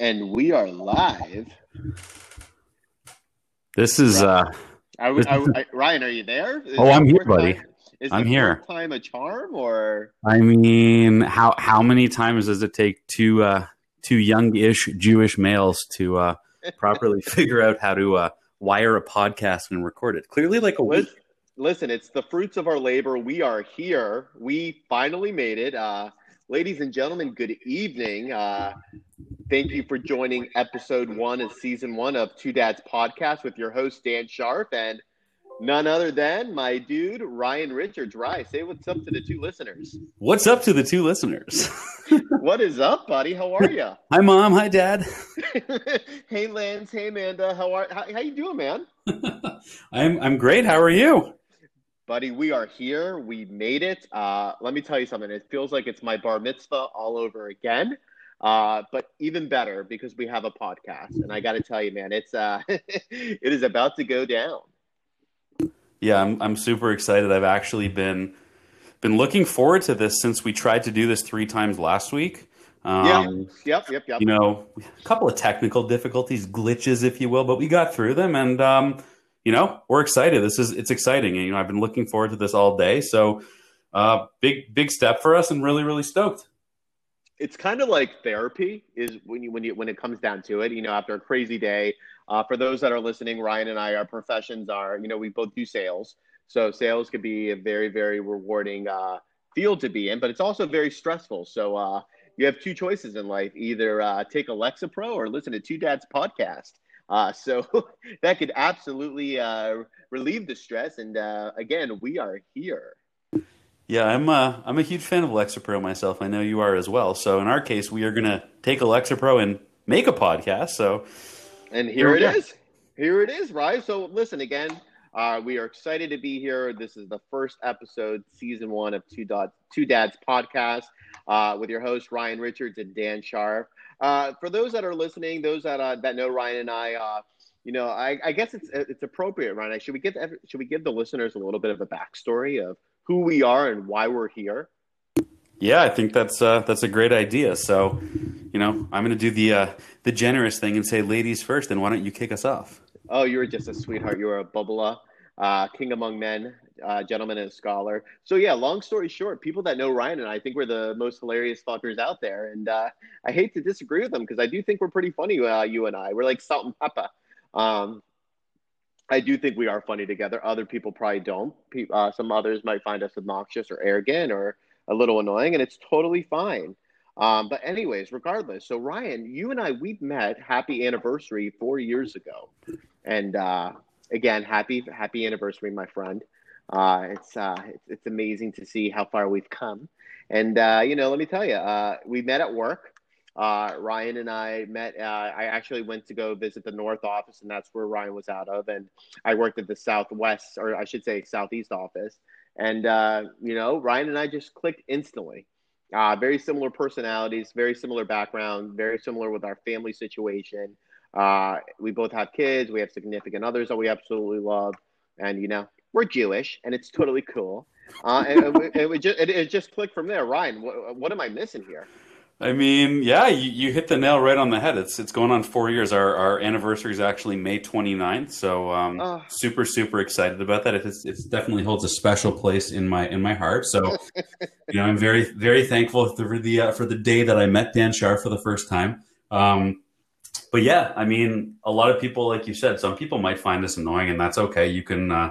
And we are live. This is uh I, I, I, Ryan, are you there? Is Oh, I'm here, buddy. time- Is I'm here. Time a charm, or I mean how how many times does it take two uh two young-ish Jewish males to uh properly figure out how to uh wire a podcast and record it? Clearly like a week. listen, listen, it's the fruits of our labor. We are here. We finally made it. Uh, ladies and gentlemen, good evening. Uh, thank you for joining episode one of season one of Two Dads Podcast with your host Dan Sharp and none other than my dude Ryan Richards. Ryan, say what's up to the two listeners. What's up to the two listeners? What is up, buddy? How are you? Hi mom, hi dad. hey, Lance. Hey, Amanda. How are how, how you doing, man? I'm I'm great. How are you? Buddy, we are here. We made it. Uh, let me tell you something. It feels like it's my bar mitzvah all over again. Uh, but even better because we have a podcast, and I got to tell you, man, it's uh, it is about to go down. Yeah, I'm I'm super excited. I've actually been been looking forward to this since we tried to do this three times last week. Um, Yep, yep, yep. you know, a couple of technical difficulties, glitches, if you will, but we got through them, and um, you know, we're excited. This is it's exciting, and you know, I've been looking forward to this all day. So, uh, big big step for us, and really really stoked. it's kind of like therapy is when you when you when it comes down to it you know after a crazy day uh, for those that are listening ryan and i our professions are you know we both do sales so sales could be a very very rewarding uh, field to be in but it's also very stressful so uh, you have two choices in life either uh, take a Lexapro or listen to two dads podcast uh, so that could absolutely uh, relieve the stress and uh, again we are here Yeah, I'm uh, I'm a huge fan of Alexa Pro myself. I know you are as well. So in our case, we are gonna take a Lexapro and make a podcast. So And Here here we it go. is. Here it is, right? So listen again. Uh, we are excited to be here. This is the first episode, season one of Two Dot Two Dads podcast, uh, with your host Ryan Richards and Dan Sharp. Uh, for those that are listening, those that uh, that know Ryan and I, uh, you know, I, I guess it's it's appropriate, Ryan. Should we give should we give the listeners a little bit of a backstory of who we are and why we're here? Yeah, I think that's uh, that's a great idea. So, you know, I'm going to do the uh, the generous thing and say, ladies first. And why don't you kick us off? Oh, you were just a sweetheart. You were a bubbler, uh, king among men, uh, gentleman and a scholar. So yeah, long story short, people that know Ryan and I think we're the most hilarious fuckers out there. And uh, I hate to disagree with them because I do think we're pretty funny, uh, you and I. We're like salt and pepper. Um, I do think we are funny together. Other people probably don't. Pe- Uh, some others might find us obnoxious or arrogant or a little annoying, and it's totally fine. Um, but anyways, regardless, so Ryan, you and I, we met. Happy anniversary four years ago, and uh, again, happy happy anniversary, my friend. Uh, it's, uh, it's amazing to see how far we've come, and uh, you know, let me tell you, uh, we met at work. Uh, Ryan and I met. Uh, I actually went to go visit the North office, and that's where Ryan was out of. And I worked at the Southwest, or I should say Southeast office. And you know, Ryan and I just clicked instantly. Very similar personalities, very similar background, very similar with our family situation. We both have kids. We have significant others that we absolutely love, and you know, we're Jewish, and it's totally cool. Uh, and it, it, would just, it, it just clicked from there. Ryan, what, what am I missing here? I mean, yeah, you, you hit the nail right on the head. It's it's going on four years. Our our anniversary is actually May 29th, so um, Oh. super super excited about that. It it definitely holds a special place in my in my heart. So, you know, I'm very very thankful for the uh, for the day that I met Dan Sharp for the first time. Um, but yeah, I mean, a lot of people, like you said, some people might find this annoying, and that's okay. You can uh,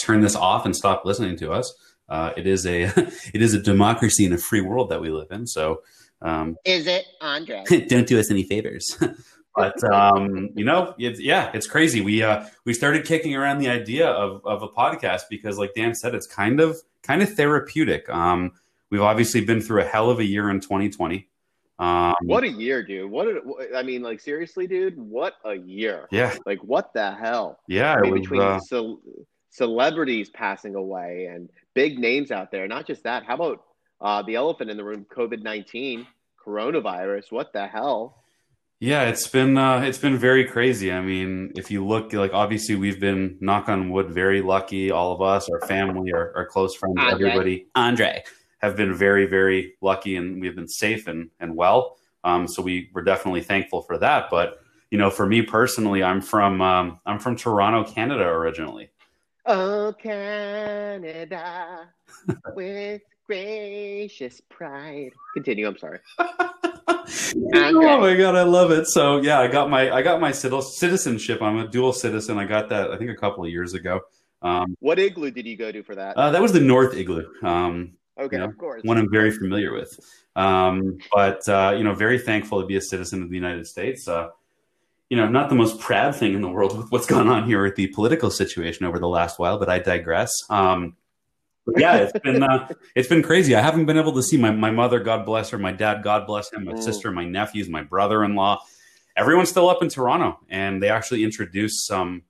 turn this off and stop listening to us. Uh, it is a it is a democracy in a free world that we live in. So. Um, Is it Andre? don't do us any favors. but um, you know, it's, yeah, it's crazy. We uh, we started kicking around the idea of of a podcast because, like Dan said, it's kind of kind of therapeutic. Um, we've obviously been through a hell of a year in 2020. Um, What a year, dude! What a, I mean, like seriously, dude, what a year! Yeah, Like what the hell? yeah. I It mean, was, between uh, ce- celebrities passing away and big names out there. Not just that. How about uh, the elephant in the room? COVID nineteen, coronavirus. What the hell? Yeah, it's been uh, it's been very crazy. I mean, if you look, like obviously we've been knock on wood, very lucky. All of us, our family, our, our close friends, Andre. everybody, Andre, have been very very lucky, and we've been safe and and well. Um, so we were definitely thankful for that. But you know, for me personally, I'm from um, I'm from Toronto, Canada originally. Oh, Canada, with gracious pride. Continue. I'm sorry. oh my god, I love it. So yeah, I got my I got my citizenship. I'm a dual citizen. I got that I think a couple of years ago. Um, what igloo did you go to for that? Uh, that was the North Igloo. Um, okay, you know, of course. One I'm very familiar with. Um, but uh, you know, very thankful to be a citizen of the United States. Uh, you know, not the most proud thing in the world with what's gone on here with the political situation over the last while, but I digress. Um, yeah, it's been uh, it's been crazy. I haven't been able to see my my mother, God bless her, my dad, God bless him, my mm. sister, my nephews, my brother-in-law. Everyone's still up in Toronto, and they actually introduced some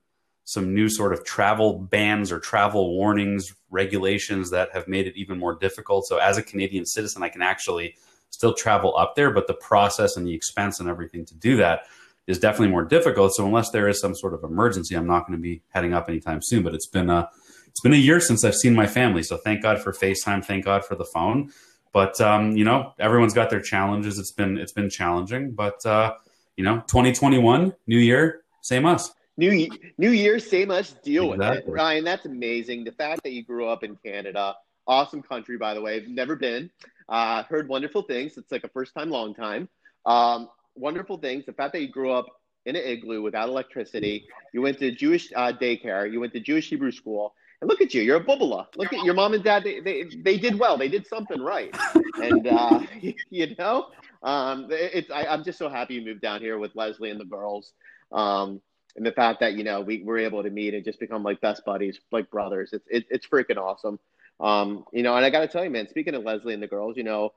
some new sort of travel bans or travel warnings regulations that have made it even more difficult. So, as a Canadian citizen, I can actually still travel up there, but the process and the expense and everything to do that is definitely more difficult. So, unless there is some sort of emergency, I'm not going to be heading up anytime soon. But it's been a it's been a year since I've seen my family. So thank God for FaceTime. Thank God for the phone. But um, you know, everyone's got their challenges. It's been it's been challenging, but uh, you know, 2021, new year, same us. New New Year, same us. Deal exactly. with it, Ryan. That's amazing. The fact that you grew up in Canada, awesome country, by the way. Never been. Uh, heard wonderful things. It's like a first time, long time. Um, wonderful things. The fact that you grew up in an igloo without electricity. You went to Jewish uh, daycare. You went to Jewish Hebrew school. And look at you, you're a bubbler. Look at your mom and dad. They, they, they did well. They did something right. And, uh, you know, um, it's, I, am just so happy you moved down here with Leslie and the girls. Um, and the fact that, you know, we were able to meet and just become like best buddies, like brothers. It's, it, it's freaking awesome. Um, you know, and I got to tell you, man, speaking of Leslie and the girls, you know,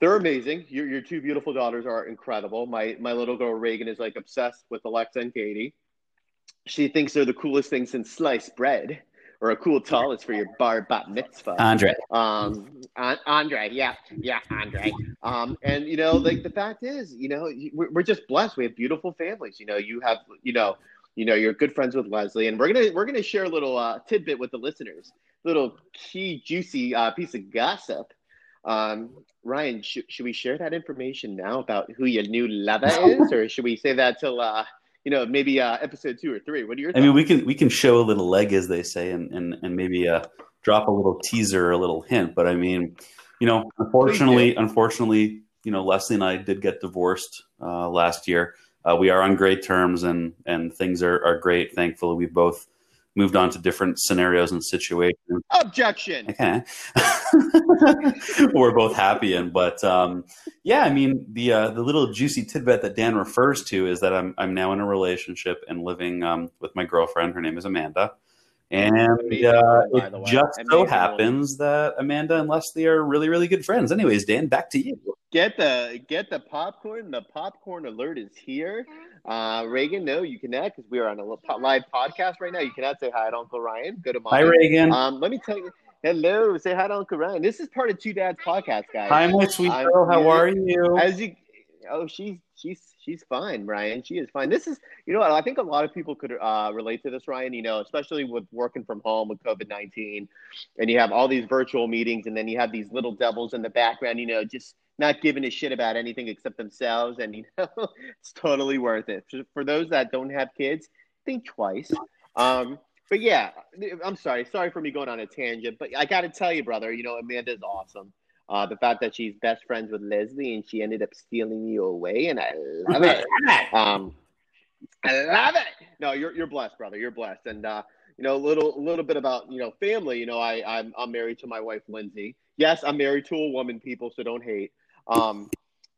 they're amazing. Your, your two beautiful daughters are incredible. My, my little girl Reagan is like obsessed with Alexa and Katie. She thinks they're the coolest thing since sliced bread or a cool tallis for your bar bat mitzvah. Andre. Um, Andre, yeah, yeah, Andre. Um, and you know, like the fact is, you know, we're just blessed. We have beautiful families. You know, you have, you know, you know, you're good friends with Leslie, and we're gonna we're gonna share a little uh, tidbit with the listeners, little key juicy uh, piece of gossip. Um, Ryan, sh- should we share that information now about who your new lover is, or should we say that till uh, you know, maybe uh, episode two or three. What are your? Thoughts? I mean, we can we can show a little leg, as they say, and and and maybe uh, drop a little teaser, a little hint. But I mean, you know, unfortunately, unfortunately, you know, Leslie and I did get divorced uh, last year. Uh, we are on great terms, and and things are are great. Thankfully, we both moved on to different scenarios and situations. Objection. Okay. We're both happy in, but um, yeah, I mean the uh, the little juicy tidbit that Dan refers to is that I'm I'm now in a relationship and living um, with my girlfriend. Her name is Amanda. And uh, it just so happens that Amanda and Leslie are really, really good friends. Anyways, Dan, back to you. Get the get the popcorn. The popcorn alert is here. Uh, Reagan, no, you cannot because we are on a live podcast right now. You cannot say hi to Uncle Ryan. Go to my. Hi, Reagan. Um, let me tell you. Hello, say hi to Uncle Ryan. This is part of Two Dads podcast, guys. Hi, my sweet girl. How are you? As you, oh, she's she's she's fine, Ryan. She is fine. This is, you know, what I think a lot of people could uh, relate to this, Ryan. You know, especially with working from home with COVID nineteen, and you have all these virtual meetings, and then you have these little devils in the background. You know, just not giving a shit about anything except themselves, and you know, it's totally worth it. For those that don't have kids, think twice. Um, but yeah, I'm sorry, sorry for me going on a tangent, but I got to tell you, brother, you know, Amanda's awesome. Uh, the fact that she's best friends with Leslie and she ended up stealing you away, and I love it. um, I love it. No, you're you're blessed, brother. You're blessed, and uh, you know, a little little bit about you know family. You know, I I'm, I'm married to my wife Lindsay. Yes, I'm married to a woman, people, so don't hate. Um,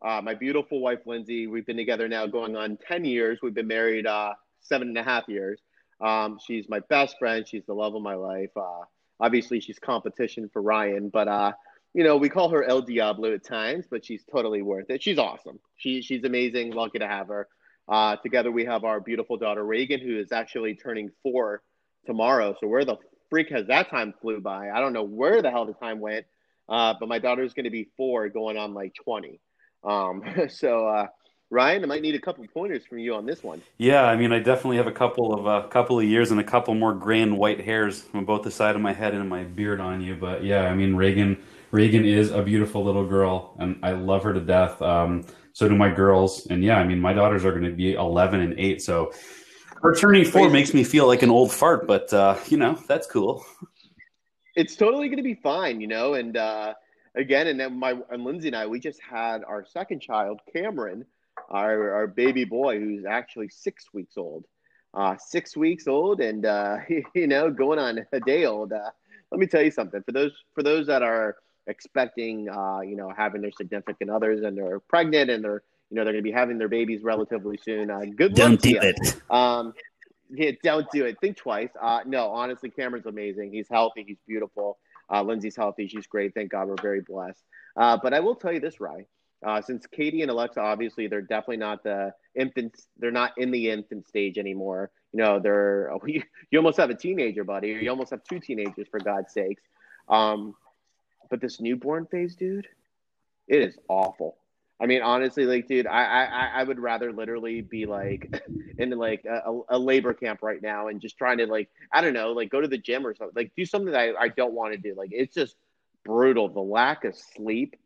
uh, my beautiful wife Lindsay. We've been together now going on ten years. We've been married uh, seven and a half years. Um, she's my best friend. She's the love of my life. Uh, obviously, she's competition for Ryan, but uh, you know, we call her El Diablo at times, but she's totally worth it. She's awesome. She she's amazing. Lucky to have her. Uh, together, we have our beautiful daughter Reagan, who is actually turning four tomorrow. So where the freak has that time flew by? I don't know where the hell the time went. Uh, but my daughter's going to be four, going on like twenty. Um, so uh, Ryan, I might need a couple pointers from you on this one. Yeah, I mean, I definitely have a couple of a uh, couple of years and a couple more gray and white hairs on both the side of my head and my beard on you. But yeah, I mean, Reagan Reagan is a beautiful little girl, and I love her to death. Um, So do my girls. And yeah, I mean, my daughters are going to be 11 and 8. So her turning four makes me feel like an old fart, but, uh, you know, that's cool. It's totally going to be fine, you know, and, uh, again, and then my and Lindsay and I, we just had our second child, Cameron, our our baby boy, who's actually six weeks old, uh, six weeks old, and uh, you know, going on a day old. Uh, let me tell you something. For those for those that are expecting, uh, you know, having their significant others and they're pregnant and they're you know they're going to be having their babies relatively soon. Uh, good don't do it. Um, yeah, don't do it. Think twice. Uh, no, honestly, Cameron's amazing. He's healthy. He's beautiful. Uh, Lindsay's healthy. She's great. Thank God we're very blessed. Uh, but I will tell you this, Rye. Uh, since Katie and Alexa, obviously, they're definitely not the infants. They're not in the infant stage anymore. You know, they're you, you almost have a teenager, buddy, or you almost have two teenagers, for God's sakes. Um, but this newborn phase, dude, it is awful. I mean, honestly, like, dude, I I, I would rather literally be like in like a, a, labor camp right now and just trying to like I don't know, like go to the gym or something, like do something that I, I don't want to do. Like it's just brutal. The lack of sleep,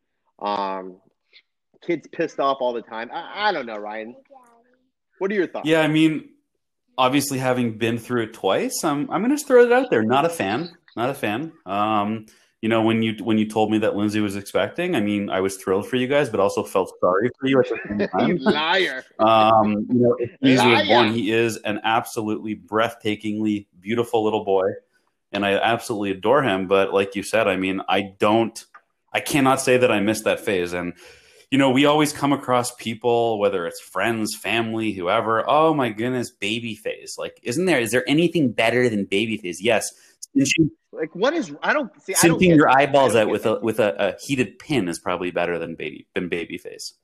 um, kids pissed off all the time. I, I don't know, Ryan. What are your thoughts? Yeah, I mean, obviously, having been through it twice, I'm I'm gonna throw it out there. Not a fan. Not a fan. Um, you know, when you when you told me that Lindsay was expecting, I mean, I was thrilled for you guys, but also felt sorry for you at the same time. you liar. Um, you know, he's born, he is an absolutely breathtakingly beautiful little boy, and I absolutely adore him. But like you said, I mean, I don't, I cannot say that I missed that phase. And you know, we always come across people, whether it's friends, family, whoever. Oh my goodness, baby phase. Like, isn't there? Is there anything better than baby phase? Yes. Like what is I don't see sinking your eyeballs out with a with a, a, heated pin is probably better than baby than baby face.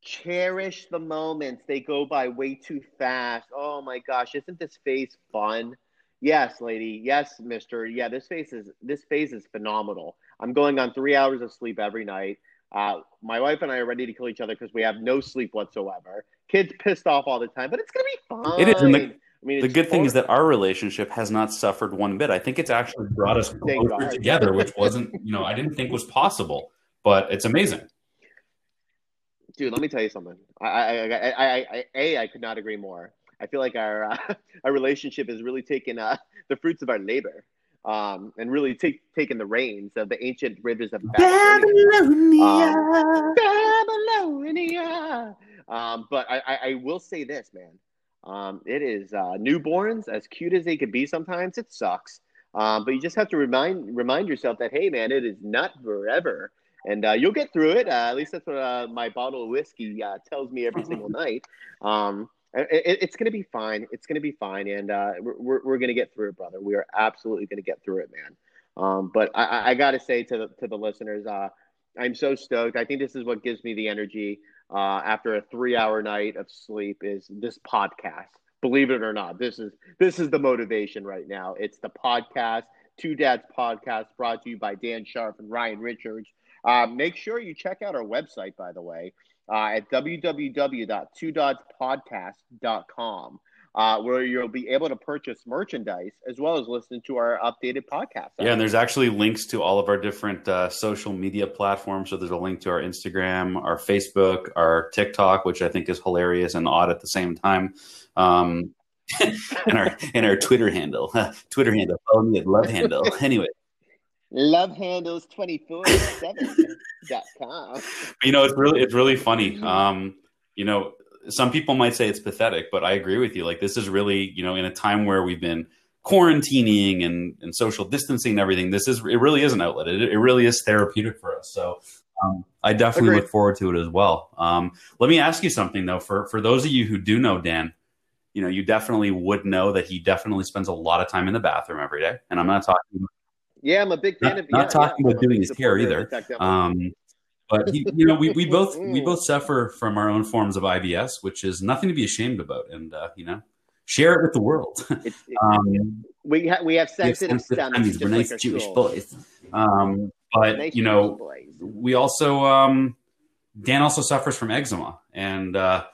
Cherish the moments; they go by way too fast. Oh my gosh, isn't this face fun? Yes, lady. Yes, Mister. Yeah, this face is this face is phenomenal. I'm going on three hours of sleep every night. Uh, my wife and I are ready to kill each other because we have no sleep whatsoever. Kids pissed off all the time, but it's gonna be fun. It is. And the, I mean, the good thing is that our relationship has not suffered one bit. I think it's actually brought us closer together, which wasn't, you know, I didn't think was possible, but it's amazing. Dude, let me tell you something. I, I, I, I, a, I could not agree more. I feel like our uh, our relationship has really taken uh, the fruits of our labor, um, and really take taken the reins of the ancient rivers of Babylonia. Um, Babylonia. Um, but I, I, I will say this, man. Um, it is uh, newborns, as cute as they could be. Sometimes it sucks, um, but you just have to remind remind yourself that hey, man, it is not forever, and uh, you'll get through it. Uh, at least that's what uh, my bottle of whiskey uh, tells me every single night. Um, it, it's going to be fine. It's going to be fine, and uh, we're we're going to get through it, brother. We are absolutely going to get through it, man. Um, but I, I got to say to the to the listeners, I'm so stoked. I think this is what gives me the energy uh, after a three hour night of sleep is this podcast. Believe it or not, this is this is the motivation right now. It's the podcast, Two Dads Podcast, brought to you by Dan Sharp and Ryan Richards. Uh, make sure you check out our website, by the way, uh, at www.twodadspodcast.com uh, where you'll be able to purchase merchandise as well as listen to our updated podcast. Yeah, and there's actually links to all of our different uh, social media platforms. So there's a link to our Instagram, our Facebook, our TikTok, which I think is hilarious and odd at the same time. Um, and our and our Twitter handle, Twitter handle. Follow me at Love Handle. Anyway, Love handles twenty four seven dot com. You know, it's really it's really funny. Mm-hmm. Um, you know, some people might say it's pathetic, but I agree with you. Like this is really, you know, in a time where we've been quarantining and, and social distancing and everything, this is it really is an outlet. It, it really is therapeutic for us. So um, I definitely Agreed. look forward to it as well. Um, let me ask you something though. For for those of you who do know Dan, you know, you definitely would know that he definitely spends a lot of time in the bathroom every day. And I'm not talking. Yeah, I'm a big fan not, of. Not yeah, talking yeah, about doing his hair either. Um, but he, you know, we, we both we both suffer from our own forms of IBS, which is nothing to be ashamed about, and uh, you know, share it with the world. um, we ha- we have sensitive stomachs. We're nice like Jewish boys. Um, but nice you know, we also um, Dan also suffers from eczema, and uh,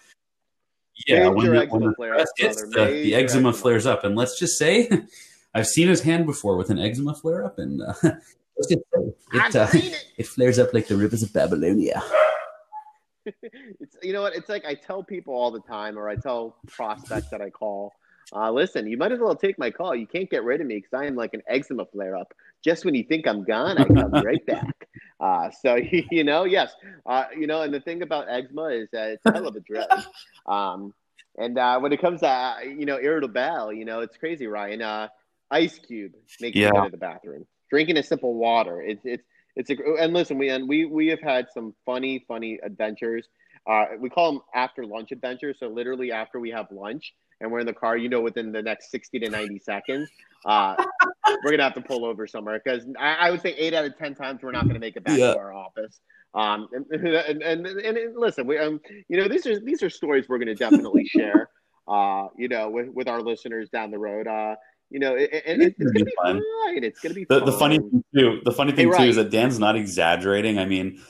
yeah, when, the, when the, hits, the, the eczema, eczema flares up, and let's just say. I've seen his hand before with an eczema flare up, and uh, it, uh, it flares up like the rivers of Babylonia. it's you know what it's like. I tell people all the time, or I tell prospects that I call. Uh, listen, you might as well take my call. You can't get rid of me because I am like an eczema flare up. Just when you think I'm gone, I come right back. Uh, so you know, yes, uh, you know, and the thing about eczema is that it's a hell of a drug. Um, and uh, when it comes to uh, you know irritable, bowel, you know, it's crazy, Ryan. Uh, Ice Cube making yeah. it to the bathroom, drinking a sip of water. It's it's it's a and listen, we and we we have had some funny funny adventures. Uh, we call them after lunch adventures. So literally after we have lunch and we're in the car, you know, within the next sixty to ninety seconds, uh, we're gonna have to pull over somewhere because I, I, would say eight out of ten times we're not gonna make it back yeah. to our office. Um, and, and, and, and, listen, we um, you know, these are these are stories we're gonna definitely share. Uh, you know, with with our listeners down the road. Uh, you know, it, it, it's, it's going to be fun. fine. It's going to be the, the, funny thing too. The funny thing hey, too right. is that Dan's not exaggerating. I mean,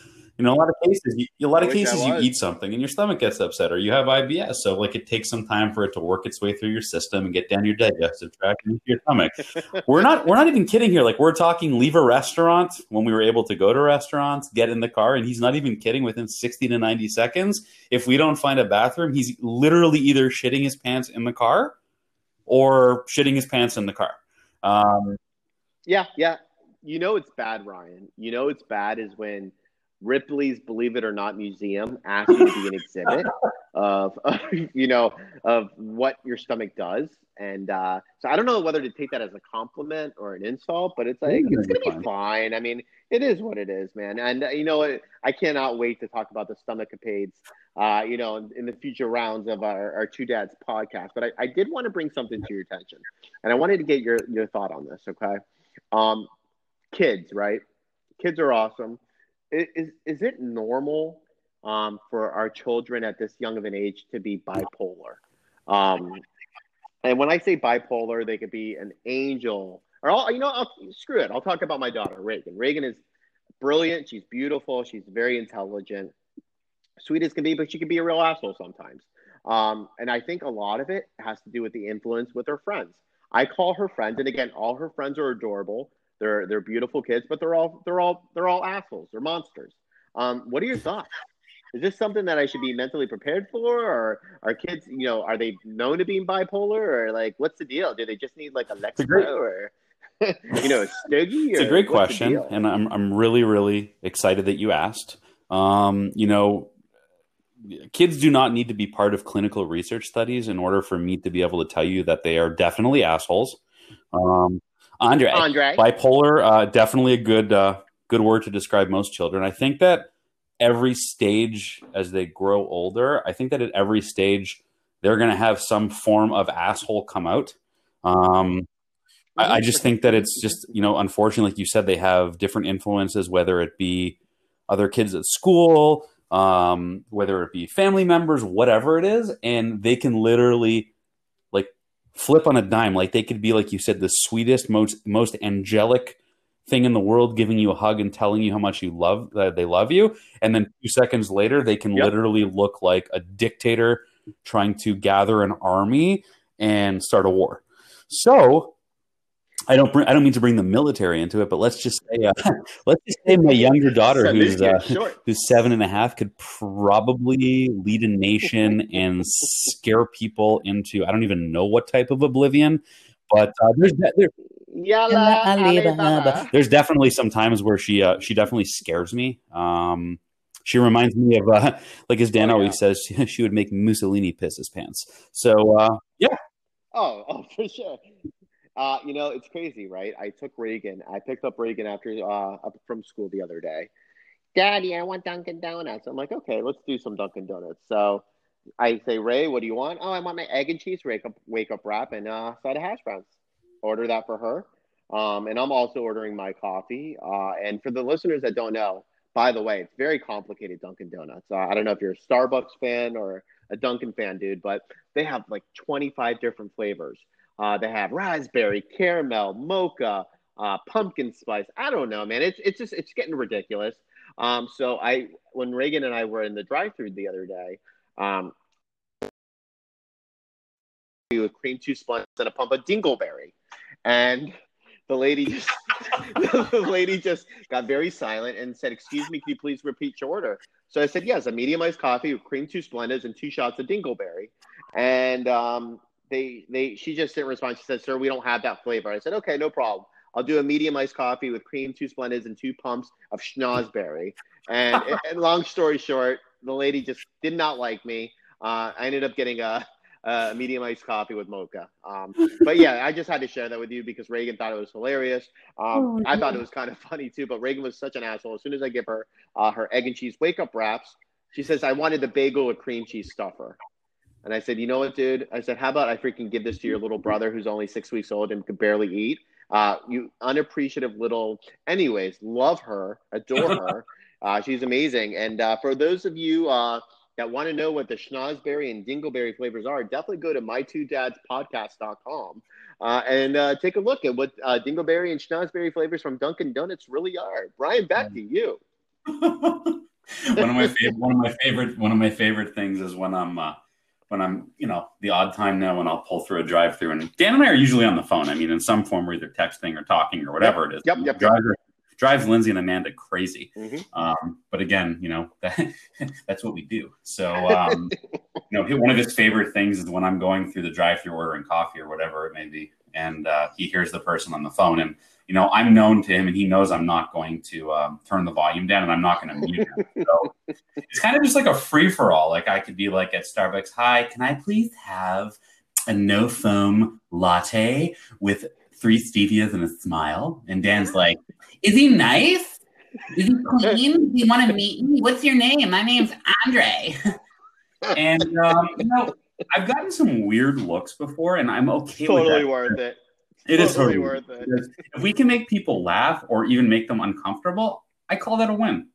in a lot of cases, you, a lot of cases, you eat something and your stomach gets upset, or you have IBS. So, like, it takes some time for it to work its way through your system and get down your digestive tract and into your stomach. we're not, we're not even kidding here. Like, we're talking leave a restaurant when we were able to go to restaurants, get in the car, and he's not even kidding. Within sixty to ninety seconds, if we don't find a bathroom, he's literally either shitting his pants in the car or shitting his pants in the car. Um, yeah, yeah. You know it's bad, Ryan. You know it's bad is when Ripley's Believe It or Not Museum asks you to be an exhibit of, of, you know, of what your stomach does. And uh, so I don't know whether to take that as a compliment or an insult, but it's like, it's going to be fine. I mean, it is what it is, man. And, uh, you know, I cannot wait to talk about the stomach capades uh, you know, in, in, the future rounds of our, our Two Dads podcast. But I, I, did want to bring something to your attention, and I wanted to get your your thought on this. Okay, um, kids, right? Kids are awesome. Is is it normal um, for our children at this young of an age to be bipolar? Um, and when I say bipolar, they could be an angel, or I'll, you know, I'll, screw it. I'll talk about my daughter, Reagan. Reagan is brilliant. She's beautiful. She's very intelligent sweet as can be, but she can be a real asshole sometimes. Um, and I think a lot of it has to do with the influence with her friends. I call her friends, and again, all her friends are adorable. They're they're beautiful kids, but they're all they're all they're all assholes. They're monsters. Um, what are your thoughts? Is this something that I should be mentally prepared for, or are kids, you know, are they known to being bipolar, or like, what's the deal? Do they just need like a Lexapro, great, or you know, a Stogie? It's a great question, and I'm I'm really really excited that you asked. Um, you know, kids do not need to be part of clinical research studies in order for me to be able to tell you that they are definitely assholes. Um, Andre, Andre, bipolar, uh, definitely a good uh, good word to describe most children. I think that every stage as they grow older, I think that at every stage they're going to have some form of asshole come out. Um, I, I just think that it's just you know, unfortunately, like you said, they have different influences, whether it be other kids at school, um, whether it be family members, whatever it is, and they can literally like flip on a dime. Like they could be, like you said, the sweetest, most most angelic thing in the world, giving you a hug and telling you how much you love that uh, they love you, and then two seconds later, they can yep. literally look like a dictator trying to gather an army and start a war. So I don't bring, I don't mean to bring the military into it, but let's just say uh, let's just say my younger daughter, who's uh, who's seven and a half, could probably lead a nation and scare people into I don't even know what type of oblivion, but uh, there's there, there's definitely some times where she uh, she definitely scares me. Um, she reminds me of uh, like as Dan oh, always yeah. says, she would make Mussolini piss his pants. So uh, yeah. Oh, oh, for sure. Uh, you know, it's crazy, right? I took Reagan. I picked up Reagan after uh, up from school the other day. Daddy, I want Dunkin' Donuts. I'm like, okay, let's do some Dunkin' Donuts. So I say, Ray, what do you want? Oh, I want my egg and cheese wake up wake up wrap and uh, side of hash browns. Order that for her. Um, and I'm also ordering my coffee. Uh, and for the listeners that don't know, by the way, it's very complicated Dunkin' Donuts. Uh, I don't know if you're a Starbucks fan or a Dunkin' fan, dude, but they have like 25 different flavors. Uh, they have raspberry, caramel, mocha, uh, pumpkin spice. I don't know, man. It's it's just it's getting ridiculous. Um, so I when Reagan and I were in the drive-through the other day, um, with cream two Splendas and a pump of dingleberry, and the lady just the lady just got very silent and said, "Excuse me, can you please repeat your order?" So I said, "Yes, a medium iced coffee with cream two Splendas and two shots of Dingleberry." And um, they they she just didn't respond. She said, "Sir, we don't have that flavor." I said, "Okay, no problem. I'll do a medium iced coffee with cream two Splendas and two pumps of schnozberry." And, and long story short, the lady just did not like me. Uh, I ended up getting a uh, medium iced coffee with mocha. Um, but yeah, I just had to share that with you because Reagan thought it was hilarious. Um, oh, I thought it was kind of funny too, but Reagan was such an asshole. As soon as I give her uh, her egg and cheese wake up wraps, she says, I wanted the bagel with cream cheese stuffer. And I said, you know what, dude? I said, how about I freaking give this to your little brother who's only six weeks old and could barely eat? Uh, you unappreciative little. Anyways, love her, adore her. Uh, she's amazing. And uh, for those of you uh, that want to know what the schnozberry and dingleberry flavors are, definitely go to my2dadspodcast.com uh, and uh, take a look at what uh, dingleberry and schnozberry flavors from Dunkin' Donuts really are. Ryan, back to you. one of my favorite, one of my favorite, one of my favorite things is when I'm uh, when I'm, you know, the odd time now when I'll pull through a drive-through, and Dan and I are usually on the phone. I mean, in some form, we're either texting or talking or whatever yep, it is. Yep, yep. Drives Lindsay and Amanda crazy. Mm-hmm. Um, but again, you know, that, that's what we do. So, um, you know, one of his favorite things is when I'm going through the drive-through ordering coffee or whatever it may be, and uh, he hears the person on the phone, and you know, I'm known to him, and he knows I'm not going to um, turn the volume down, and I'm not going to mute him. So it's kind of just like a free for all. Like I could be like at Starbucks, "Hi, can I please have a no foam latte with three stevias and a smile?" And Dan's like, is he nice? Is he clean? Do you want to meet me? What's your name? My name's Andre. and um, you know, I've gotten some weird looks before, and I'm okay totally with that. Totally worth it. It totally is totally worth it. If we can make people laugh or even make them uncomfortable, I call that a win.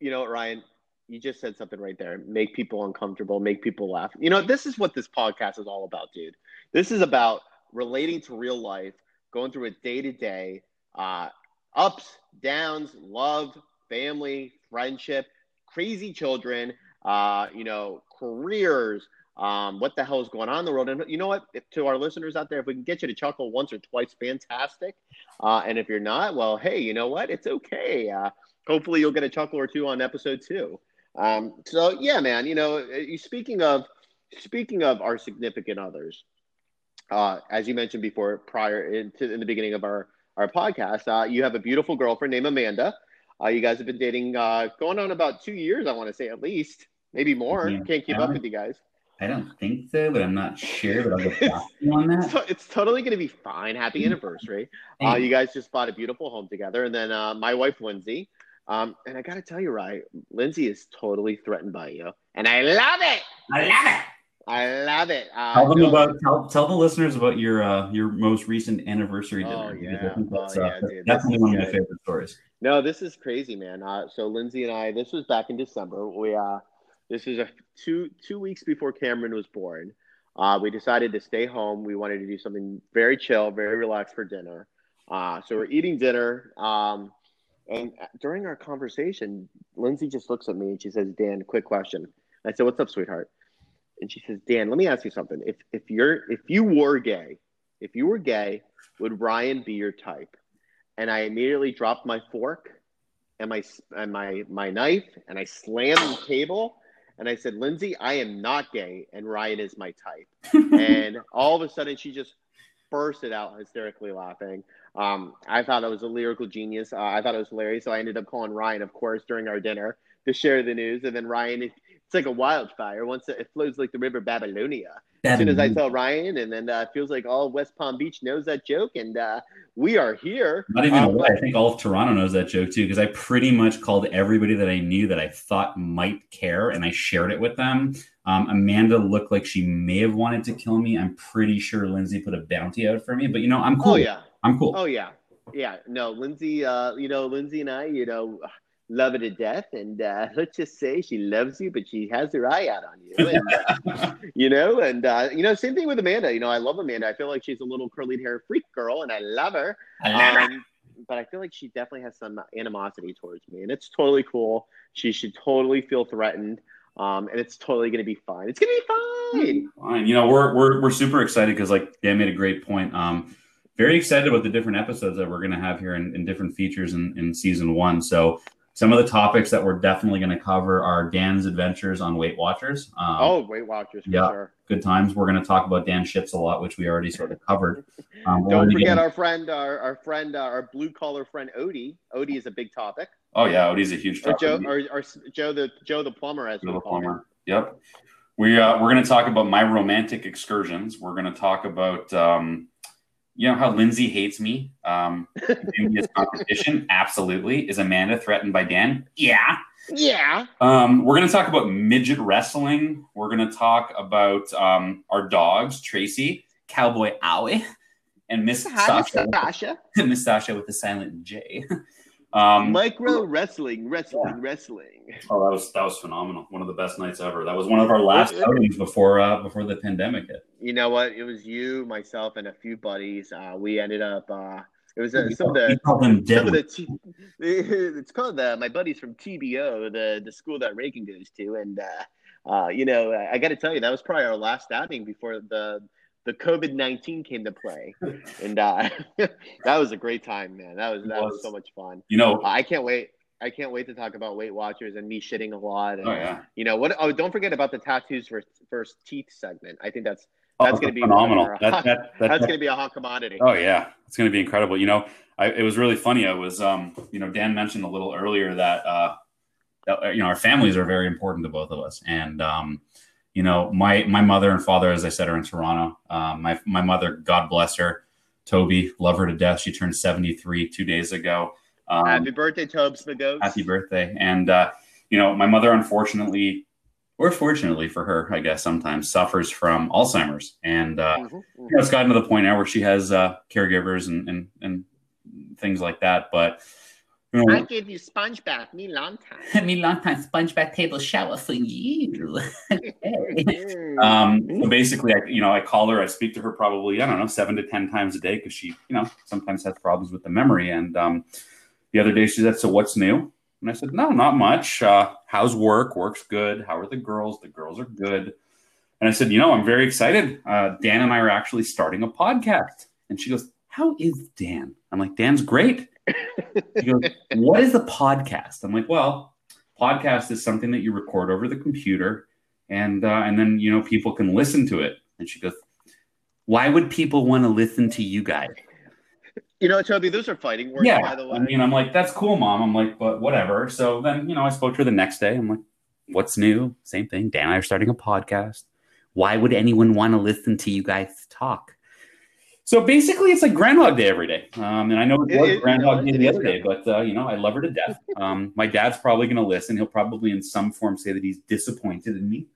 You know, Ryan, you just said something right there. Make people uncomfortable, make people laugh. You know, this is what this podcast is all about, dude. This is about relating to real life, going through it day to day, ups, downs, love, family, friendship, crazy children, uh, you know, careers, um, what the hell is going on in the world. And you know what? If, to our listeners out there, if we can get you to chuckle once or twice, fantastic. Uh, and if you're not, well, hey, you know what? It's okay. Uh, hopefully, you'll get a chuckle or two on episode two. Um, so yeah, man. You know, uh, speaking of speaking of our significant others, uh, as you mentioned before, prior in, to, in the beginning of our our podcast. Uh, you have a beautiful girlfriend named Amanda. Uh, you guys have been dating uh, going on about two years, I want to say at least, maybe more. Yeah. Can't keep up with you guys. I don't think so, but I'm not sure. But I'll get back on that. So it's totally going to be fine. Happy anniversary. Uh, you guys just bought a beautiful home together. And then uh, my wife, Lindsay. Um, and I got to tell you, right, Lindsay is totally threatened by you. And I love it. I love it. I love it. Uh, tell them no, about tell, tell the listeners about your uh, your most recent anniversary dinner. Oh yeah, that's, oh, uh, yeah dude, definitely one of my favorite stories. No, this is crazy, man. Uh, so Lindsay and I, this was back in December. We uh, this is a two two weeks before Cameron was born. Uh, we decided to stay home. We wanted to do something very chill, very relaxed for dinner. Uh, so we're eating dinner. Um, and during our conversation, Lindsay just looks at me and she says, "Dan, quick question." I said, "What's up, sweetheart?" And she says, Dan, let me ask you something. If if you're if you were gay, if you were gay, would Ryan be your type? And I immediately dropped my fork and my and my my knife and I slammed the table and I said, Lindsay, I am not gay and Ryan is my type. and all of a sudden she just bursted out hysterically laughing. Um, I thought I was a lyrical genius. Uh, I thought it was hilarious. So I ended up calling Ryan, of course, during our dinner to share the news. And then Ryan it's like a wildfire. Once it, it flows like the river Babylonia. As soon as I tell Ryan, and then uh, it feels like all West Palm Beach knows that joke, and uh, we are here. Not even um, I think all of Toronto knows that joke too, because I pretty much called everybody that I knew that I thought might care, and I shared it with them. Um, Amanda looked like she may have wanted to kill me. I'm pretty sure Lindsay put a bounty out for me, but you know, I'm cool. Oh yeah, I'm cool. Oh yeah, yeah. No, Lindsay. Uh, you know, Lindsay and I. You know love her to death, and uh, let's just say she loves you, but she has her eye out on you, and, uh, you know. And uh, you know, same thing with Amanda. You know, I love Amanda. I feel like she's a little curly hair freak girl, and I love her. I love um, her. But I feel like she definitely has some animosity towards me, and it's totally cool. She should totally feel threatened. Um, and it's totally going to be fine. It's going to be fine. Fine. You know, we're we're we're super excited because like Dan made a great point. Um, very excited about the different episodes that we're going to have here in, in different features in, in season one. So some of the topics that we're definitely going to cover are Dan's adventures on Weight Watchers. Um, oh, Weight Watchers, yeah, sure. good times. We're going to talk about Dan shits a lot, which we already sort of covered. Um, Don't forget our friend, our, our friend, uh, our blue collar friend Odie. Odie is a big topic. Oh yeah, Odie's a huge topic. Or Joe, or, or, Joe the Joe the plumber, as Joe the plumber. Yep. We uh, we're going to talk about my romantic excursions. We're going to talk about. Um, you know how Lindsay hates me um, this competition? Absolutely. Is Amanda threatened by Dan? Yeah. Yeah. Um, we're going to talk about midget wrestling. We're going to talk about um, our dogs, Tracy, Cowboy Owie, and Miss Sasha. Sasha. Miss Sasha with the silent J. Um, Micro wrestling, wrestling, yeah. wrestling. Oh, that was that was phenomenal. One of the best nights ever. That was one of our last outings before uh, before the pandemic hit. You know what? It was you, myself, and a few buddies. Uh, we ended up. Uh, it was uh, some, of the, some of the. T- it's called the my buddies from TBO, the the school that Reagan goes to, and uh, uh, you know I got to tell you that was probably our last outing before the the COVID nineteen came to play, and uh, that was a great time, man. That was that was. was. so much fun. You know, I can't wait. I can't wait to talk about Weight Watchers and me shitting a lot. And, oh yeah. You know what? Oh, don't forget about the tattoos for first teeth segment. I think that's oh, that's oh, going to be phenomenal. That, that, that, that's going to be a hot commodity. Oh yeah, it's going to be incredible. You know, I, it was really funny. I was, um, you know, Dan mentioned a little earlier that, uh, that you know our families are very important to both of us, and um, you know, my my mother and father, as I said, are in Toronto. Um, my my mother, God bless her, Toby, love her to death. She turned seventy three two days ago. Um, happy birthday, Tobes the goat. Happy birthday, and uh, you know, my mother, unfortunately, or fortunately for her, I guess sometimes suffers from Alzheimer's, and uh, mm-hmm, mm-hmm. You know, it's gotten to the point now where she has uh, caregivers and, and and things like that, but I gave you sponge bath me long time. me long time sponge bath table shower for you. um, so basically, I, you know, I call her. I speak to her probably I don't know seven to ten times a day because she, you know, sometimes has problems with the memory. And um, the other day she said, "So what's new?" And I said, "No, not much. Uh, how's work? Work's good. How are the girls? The girls are good." And I said, "You know, I'm very excited. Uh, Dan and I are actually starting a podcast." And she goes, "How is Dan?" I'm like, "Dan's great." He goes, What is a podcast? I'm like, Well, podcast is something that you record over the computer and uh, and then you know people can listen to it. And she goes, Why would people want to listen to you guys? You know, Toby, those are fighting words, yeah. by the way. I mean, I'm like, that's cool, mom. I'm like, but whatever. So then, you know, I spoke to her the next day. I'm like, what's new? Same thing. Dan and I are starting a podcast. Why would anyone want to listen to you guys talk? So basically, it's like Groundhog Day every day. Um, and I know it was it, Groundhog Day the other day, but uh, you know, I love her to death. Um, my dad's probably going to listen. He'll probably, in some form, say that he's disappointed in me,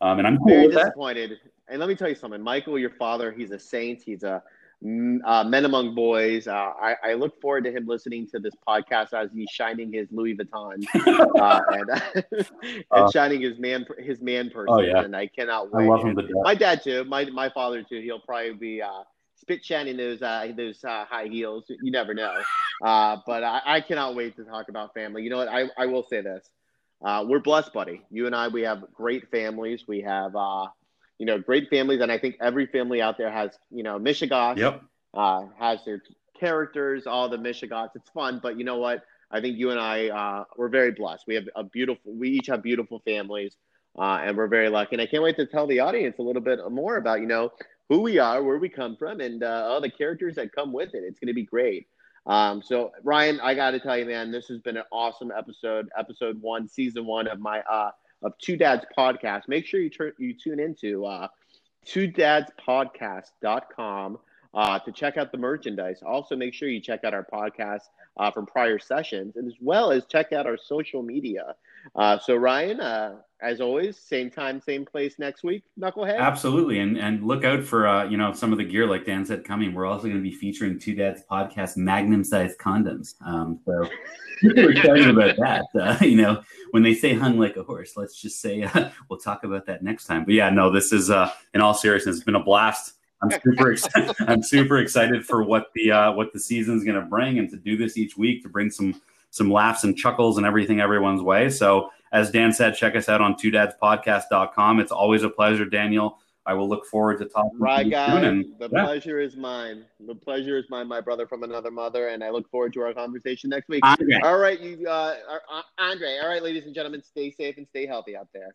um, and I'm cool very disappointed. That. And let me tell you something, Michael, your father, he's a saint. He's a uh, men among boys. Uh, I, I, look forward to him listening to this podcast as he's shining his Louis Vuitton uh, and, and uh, shining his man his man person. Oh, yeah. And I cannot wait. I my dad too. My my father too. He'll probably be spit shining those uh, those uh, high heels. You never know. Uh, but I, I, cannot wait to talk about family. You know what? I, I will say this. Uh, we're blessed, buddy. You and I, we have great families. We have, uh, you know, great families, and I think every family out there has, you know, Michigan. Yep. Uh, has their characters, all the Michigans. It's fun, but you know what? I think you and I, uh, we're very blessed. We have a beautiful. We each have beautiful families, uh, and we're very lucky. And I can't wait to tell the audience a little bit more about, you know, who we are, where we come from, and uh, all the characters that come with it. It's going to be great. Um, so Ryan, I got to tell you, man, this has been an awesome episode, episode one, season one of my uh, of Two Dads podcast. Make sure you turn you tune into uh, two podcast.com uh, to check out the merchandise. Also, make sure you check out our podcast uh, from prior sessions, and as well as check out our social media. Uh, so, Ryan, uh, as always, same time, same place next week, Knucklehead. Absolutely, and and look out for uh, you know some of the gear like Dan said coming. We're also going to be featuring Two Dads podcast Magnum sized condoms. Um, so we're excited about that. Uh, you know, when they say hung like a horse, let's just say uh, we'll talk about that next time. But yeah, no, this is uh, in all seriousness, it's been a blast. I'm super excited. I'm super excited for what the uh, what the season's going to bring, and to do this each week to bring some some laughs and chuckles and everything everyone's way. So, as Dan said, check us out on two dadspodcast.com. It's always a pleasure, Daniel. I will look forward to talking right, to you guys. soon. And, the yeah. pleasure is mine. The pleasure is mine, my brother from another mother, and I look forward to our conversation next week. Andre. All right, you, uh, uh, Andre. All right, ladies and gentlemen, stay safe and stay healthy out there.